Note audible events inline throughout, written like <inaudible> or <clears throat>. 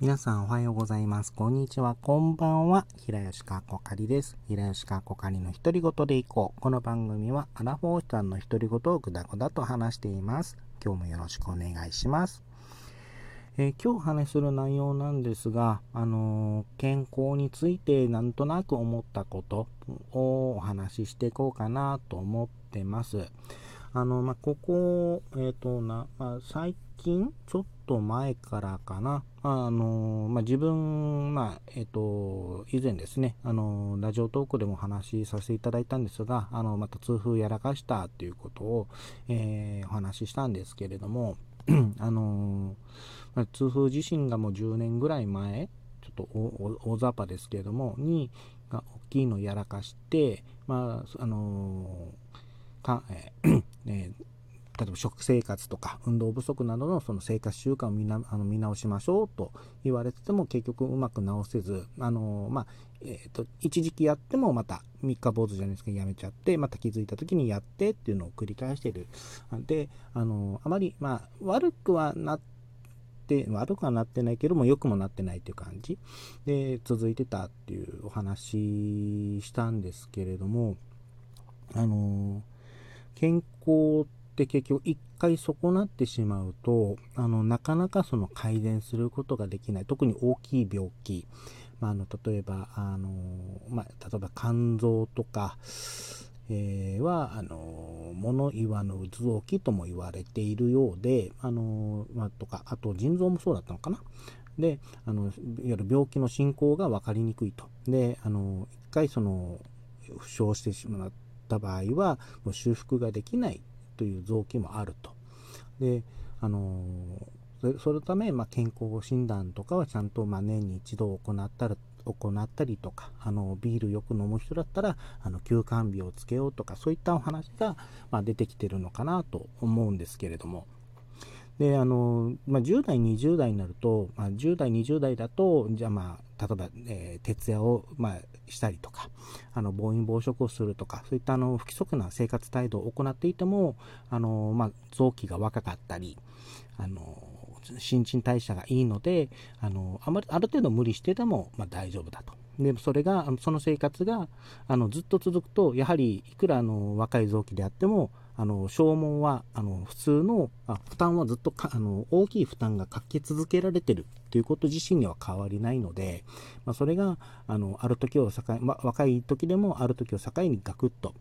皆さんおはようございます。こんにちは。こんばんは。平吉かこかりです。平吉かこかりの独り言でいこう。この番組はアラフォーさんの独り言をぐだぐだと話しています。今日もよろしくお願いします。えー、今日話する内容なんですが、あのー、健康についてなんとなく思ったことをお話ししていこうかなと思ってます。あの、まあ、ここ、えっ、ー、とな、まあ、最近、ちょっと前からかな、あの、まあ、自分、まあ、えっ、ー、と、以前ですね、あの、ラジオトークでも話しさせていただいたんですが、あの、また痛風やらかしたっていうことを、えー、お話ししたんですけれども、<clears throat> あの、まあ、痛風自身がもう10年ぐらい前、ちょっと大雑把ですけれども、に、が大きいのやらかして、まあ、あのか、えー <clears throat> えー例えば食生活とか運動不足などのその生活習慣を見なあの見直しましょうと言われてても結局うまく直せず、あのまあ、えーと、一時期やってもまた三日坊主じゃないですかやめちゃってまた気づいた時にやってっていうのを繰り返してる。で、あのあまり、まあ、悪くはなって悪くはなってないけども良くもなってないっていう感じ。で続いてたっていうお話したんですけれどもあの健康って結局一回損なってしまうとあのなかなかその改善することができない。特に大きい病気、まあ、あの例えばあの、まあ、例えば肝臓とか、えー、はあの物言わぬ臓器とも言われているようであの、まあ、とかあと腎臓もそうだったのかな。であのいわゆる病気の進行が分かりにくいと。であの一回その負傷してしまった場合はもう修復ができない。という臓器もあると。であのそのため、まあ、健康診断とかはちゃんと、まあ、年に一度行ったら行ったりとかあのビールよく飲む人だったらあの休館日をつけようとかそういったお話が、まあ、出てきてるのかなと思うんですけれどもであの、まあ、10代20代になると、まあ、10代20代だとじゃあまあ例えば、えー、徹夜を、まあ、したりとかあの暴飲暴食をするとかそういったあの不規則な生活態度を行っていてもあの、まあ、臓器が若かったりあの新陳代謝がいいのであのあまりある程度無理してでも、まあ、大丈夫だと。でそれがその生活があのずっと続くとやはりいくらあの若い臓器であってもあの消耗はあの普通のあ負担はずっとあの大きい負担がかけ続けられてるということ自身には変わりないので、まあ、それがあのある時を境、まあ、若い時でもある時を境にガクッと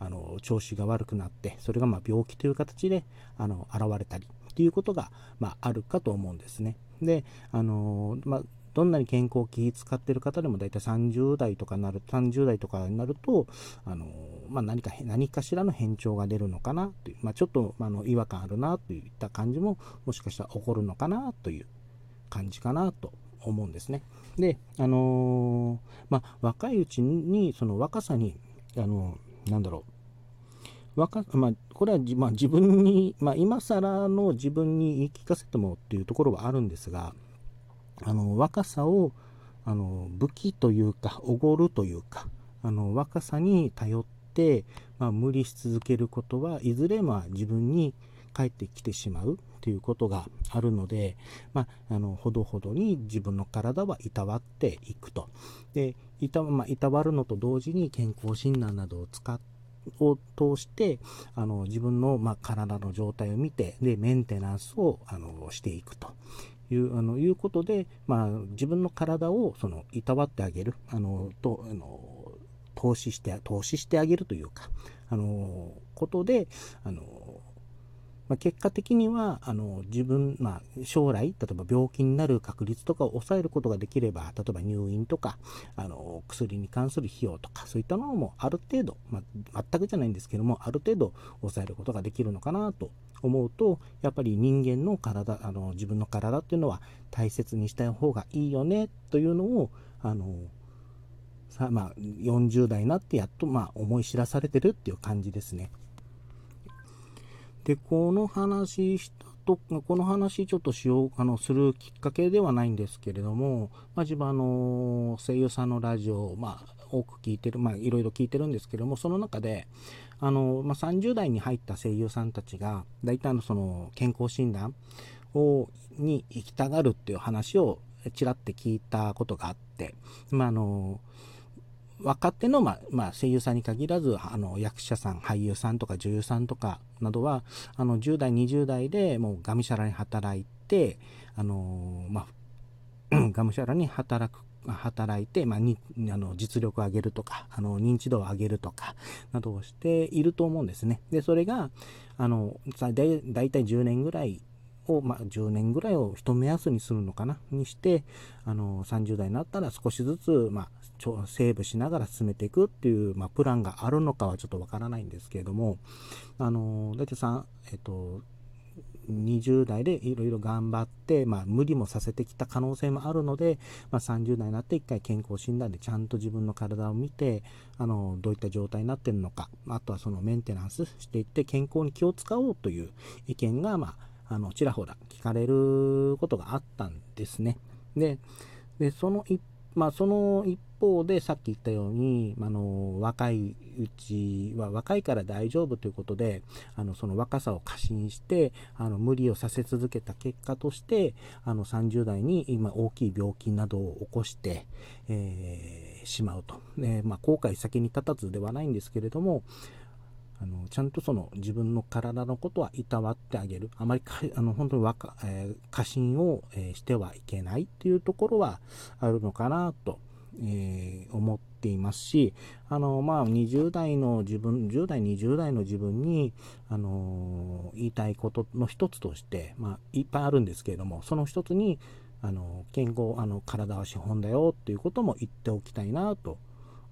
あの調子が悪くなってそれがま病気という形であの現れたりということが、まあ、るかと思うんですね。であのまあどんなに健康気使ってる方でも大体30代とかなる、30代とかになると、あの、まあ、何か、何かしらの変調が出るのかなという、まあ、ちょっと、あの、違和感あるなといった感じも、もしかしたら起こるのかなという感じかなと思うんですね。で、あのー、まあ、若いうちに、その若さに、あの、なんだろう、若まあ、これは、まあ、自分に、まあ、今更の自分に言い聞かせてもっていうところはあるんですが、あの若さをあの武器というかおごるというかあの若さに頼って、まあ、無理し続けることはいずれま自分に返ってきてしまうということがあるので、まあ、あのほどほどに自分の体はいたわっていくと。でいた,、まあ、いたわるのと同時に健康診断などを使ってを通してあの自分の、まあ、体の状態を見てでメンテナンスをあのしていくというあのいうことで、まあ、自分の体をそのいたわってあげるあのとあの投資して投資してあげるというかあのことであのまあ、結果的にはあの自分、まあ、将来例えば病気になる確率とかを抑えることができれば例えば入院とかあの薬に関する費用とかそういったのもある程度、まあ、全くじゃないんですけどもある程度抑えることができるのかなと思うとやっぱり人間の体あの自分の体っていうのは大切にした方がいいよねというのをあのさまあ、40代になってやっとまあ思い知らされてるっていう感じですね。で、この話したと、この話ちょっとしよう、あの、するきっかけではないんですけれども、まあ、自分あの、声優さんのラジオ、まあ、多く聞いてる、まあ、いろいろ聞いてるんですけれども、その中で、あの、まあ、30代に入った声優さんたちが、大体のその、健康診断を、に行きたがるっていう話を、ちらって聞いたことがあって、まあ、あの、若手の、まあ、まあ、声優さんに限らず、あの、役者さん、俳優さんとか女優さんとかなどは、あの、10代、20代でもうがむしゃらに働いて、あの、まあ、<clears throat> がむしゃらに働く働いて、まあ、にあの実力を上げるとかあの認知度を上げるとかなどをしていると思うんですね。でそれがあのだいたい10年ぐらいを、まあ、10年ぐらいを一目安にするのかな？にしてあの30代になったら少しずつ、まあ、セーブしながら進めていくっていう、まあ、プランがあるのかはちょっとわからないんですけれどもあの大体さえっと20代でいろいろ頑張って、まあ、無理もさせてきた可能性もあるので、まあ、30代になって1回健康診断でちゃんと自分の体を見てあのどういった状態になってるのかあとはそのメンテナンスしていって健康に気を使おうという意見が、まあ、あのちらほら聞かれることがあったんですね。ででその一まあ、その一方でさっき言ったように、あの若いうちは若いから大丈夫ということであのその若さを過信してあの無理をさせ続けた結果としてあの30代に今大きい病気などを起こして、えー、しまうと、でまあ、後悔先に立たずではないんですけれどもあのちゃんとその自分の体のことはいたわってあげる。あまりあの本当に若、えー、過信を、えー、してはいけないっていうところはあるのかなと、えー、思っていますしあのまあ20代の自分10代20代の自分にあの言いたいことの一つとして、まあ、いっぱいあるんですけれどもその一つにあの健康あの体は資本だよっていうことも言っておきたいなと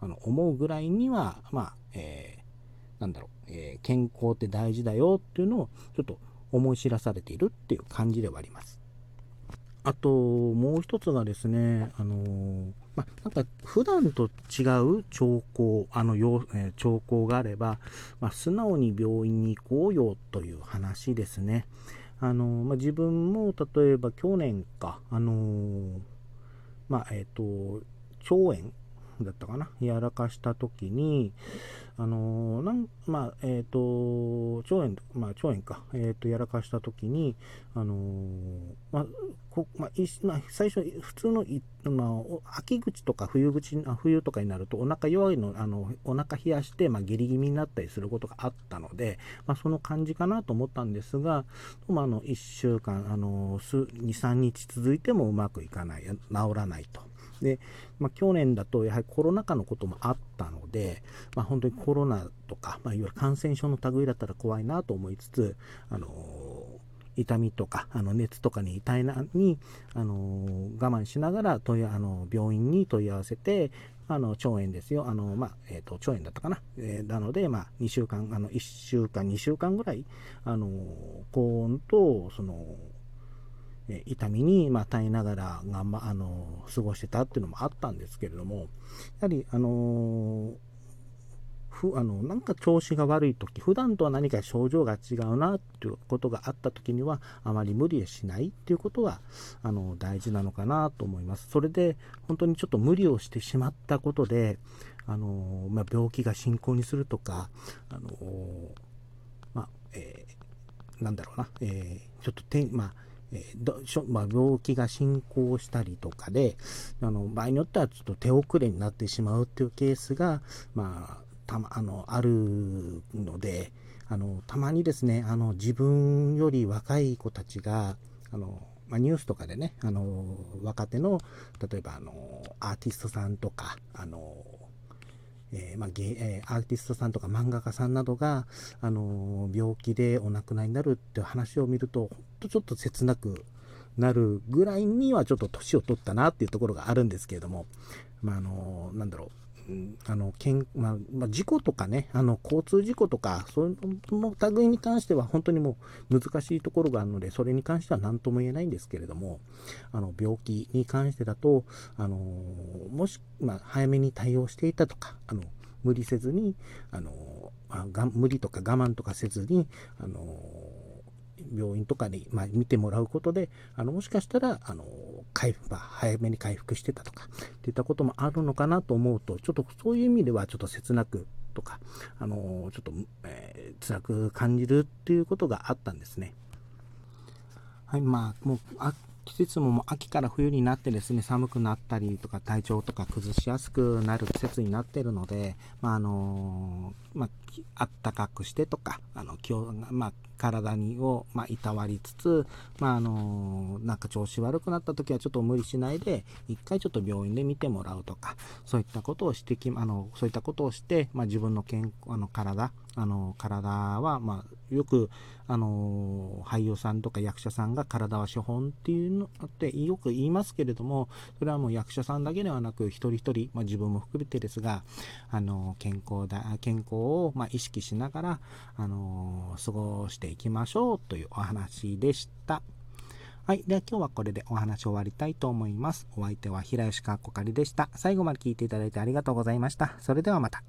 あの思うぐらいにはまあ、えー、なんだろうえー、健康って大事だよっていうのをちょっと思い知らされているっていう感じではあります。あともう一つがですね、あのー、まなんか普段と違う兆候、あの、えー、兆候があれば、まあ、素直に病院に行こうよという話ですね。あのー、まあ、自分も例えば去年か、あのまあ、えっ、と、腸炎だったかな、やらかした時に、あのー、なんまあ、えっ、ー、と、腸炎、まあ、腸炎か、えっ、ー、と、やらかした時に、あのまあ、こまあ、まあ、最初、普通の、まあ、秋口とか冬口、冬とかになると、お腹弱いの、あの、お腹冷やして、まあ、下痢気味になったりすることがあったので、まあ、その感じかなと思ったんですが、まあ、あの、1週間、あの、2、3日続いてもうまくいかない、治らないと。で、まあ、去年だとやはりコロナ禍のこともあったので、まあ、本当にコロナとか、まあ、いわゆる感染症の類だったら怖いなと思いつつ、あの痛みとかあの熱とかに痛いなに、あの我慢しながら問いあの病院に問い合わせてあの腸炎ですよ。あの、まあえーと、腸炎だったかな、えー、なので、まあ、2週間あの1週間2週間ぐらいあの高温とそのえ痛みに、ま耐えながらが、ま、あの過ごしてたっていうのもあったんですけれどもやはりあのふあのなんか調子が悪い時普段とは何か症状が違うなっていうことがあった時にはあまり無理しないっていうことがあの大事なのかなと思います。それで本当にちょっと無理をしてしまったことであの、まあ、病気が進行にするとかあのまあ、えー、なんだろうな、えー、ちょっとてまあえーまあ、病気が進行したりとかであの場合によってはちょっと手遅れになってしまうっていうケースが、まあ、たまあのあるのであのたまにですねあの自分より若い子たちがあのま、ニュースとかでね、あの若手の例えばあのアーティストさんとか、あのえー、まあえー、アーティストさんとか漫画家さんなどが、あのー、病気でお亡くなりになるっていう話を見ると、ほんとちょっと切なくなるぐらいにはちょっと年を取ったなっていうところがあるんですけれども、まあ、あのなんだろう、あのけんまあ、まあ、事故とかね、あの交通事故とか、その類に関しては本当にもう難しいところがあるので、それに関しては何とも言えないんですけれども、あの病気に関してだと、あのもし、まあ、早めに対応していたとか、あの無理せずに、あのあが無理とか我慢とかせずに、あの病院とかに、まあ、見てもらうことで、あのもしかしたら、あの回復、まあ、早めに回復してたとか、っていったこともあるのかなと思うと、ちょっとそういう意味ではちょっと切なくとか、あのちょっと、えー、辛く感じるっていうことがあったんですね。はい、まあ、もう、あ季節ももう秋から冬になってですね、寒くなったりとか体調とか崩しやすくなる季節になってるので、まあ、あのまあ、あったかくしてとか、あの、今日、まあ、体にを、まあ、いたわりつつ、まあ、あのなんか調子悪くなった時はちょっと無理しないで、一回ちょっと病院で見てもらうとか、そういったことをしてき、あの、そういったことをして、まあ、自分の健康あの体、あの、体は、まあ、よく、あの、俳優さんとか役者さんが体は資本っていうのってよく言いますけれども、それはもう役者さんだけではなく、一人一人、まあ、自分も含めてですが、あの、健康だ、健康を、まあ、意識しながら、あの、過ごしていきましょうというお話でした。はい。では今日はこれでお話終わりたいと思います。お相手は平吉かっこかりでした。最後まで聞いていただいてありがとうございました。それではまた。